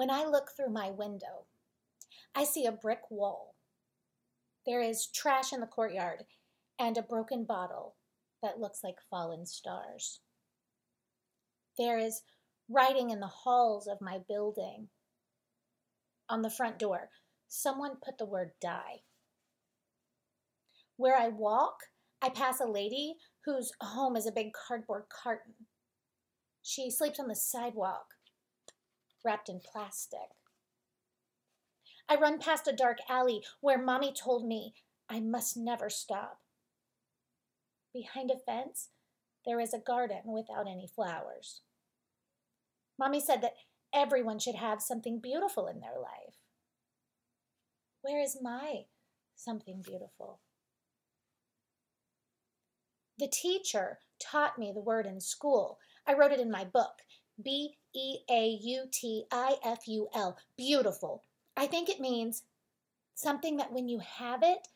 When I look through my window, I see a brick wall. There is trash in the courtyard and a broken bottle that looks like fallen stars. There is writing in the halls of my building. On the front door, someone put the word die. Where I walk, I pass a lady whose home is a big cardboard carton. She sleeps on the sidewalk, wrapped in plastic. I run past a dark alley where mommy told me I must never stop. Behind a fence, there is a garden without any flowers. Mommy said that everyone should have something beautiful in their life. Where is my something beautiful? The teacher taught me the word in school. I wrote it in my book B E A U T I F U L. Beautiful. I think it means something that when you have it,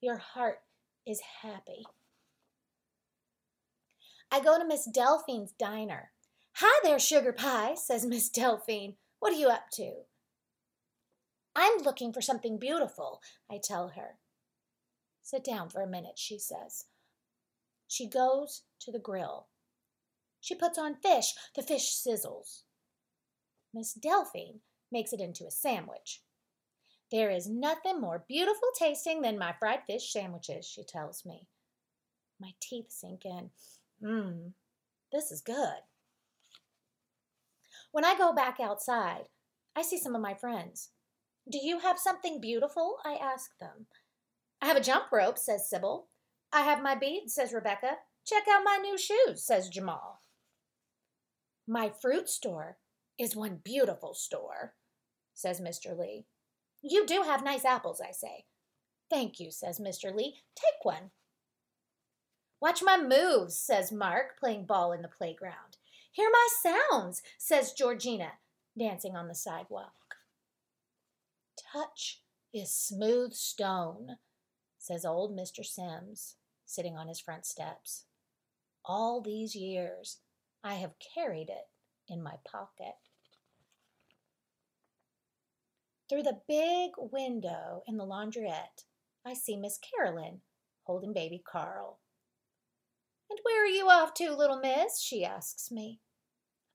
your heart is happy. I go to Miss Delphine's diner. Hi there, sugar pie, says Miss Delphine. What are you up to? I'm looking for something beautiful, I tell her. Sit down for a minute, she says. She goes to the grill. She puts on fish. The fish sizzles. Miss Delphine makes it into a sandwich. There is nothing more beautiful tasting than my fried fish sandwiches, she tells me. My teeth sink in. Mmm, this is good. When I go back outside, I see some of my friends. Do you have something beautiful? I ask them. I have a jump rope, says Sybil. I have my beads, says Rebecca. Check out my new shoes, says Jamal. My fruit store is one beautiful store, says Mr. Lee. You do have nice apples, I say. Thank you, says Mr. Lee. Take one. Watch my moves, says Mark, playing ball in the playground. Hear my sounds, says Georgina, dancing on the sidewalk. Touch is smooth stone, says old Mr. Sims sitting on his front steps. All these years, I have carried it in my pocket. Through the big window in the laundrette, I see Miss Carolyn holding baby Carl. And where are you off to, little miss? she asks me.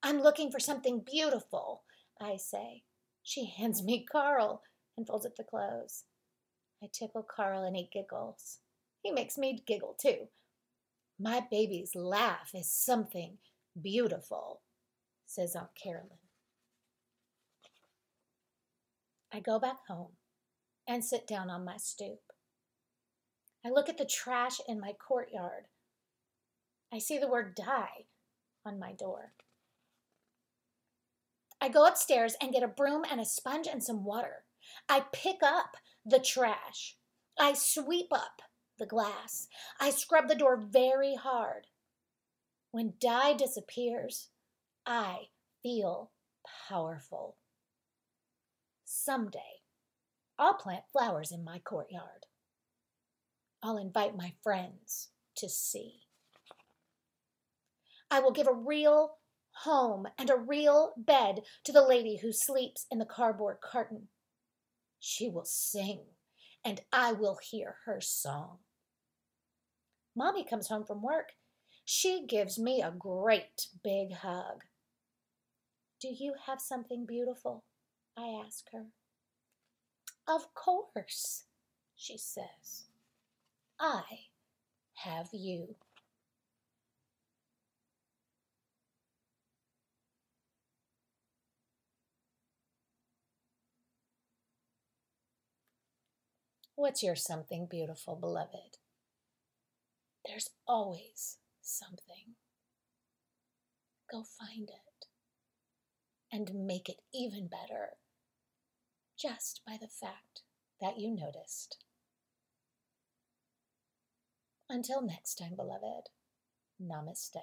I'm looking for something beautiful, I say. She hands me Carl and folds up the clothes. I tickle Carl and he giggles. He makes me giggle too. My baby's laugh is something beautiful, says Aunt Carolyn. I go back home and sit down on my stoop. I look at the trash in my courtyard. I see the word die on my door. I go upstairs and get a broom and a sponge and some water. I pick up the trash. I sweep up the glass. I scrub the door very hard. When die disappears, I feel powerful. Someday, I'll plant flowers in my courtyard. I'll invite my friends to see. I will give a real home and a real bed to the lady who sleeps in the cardboard carton. She will sing, and I will hear her song. Mommy comes home from work. She gives me a great big hug. Do you have something beautiful? I ask her. Of course, she says. I have you. What's your something beautiful, beloved? There's always something. Go find it and make it even better just by the fact that you noticed. Until next time, beloved, namaste.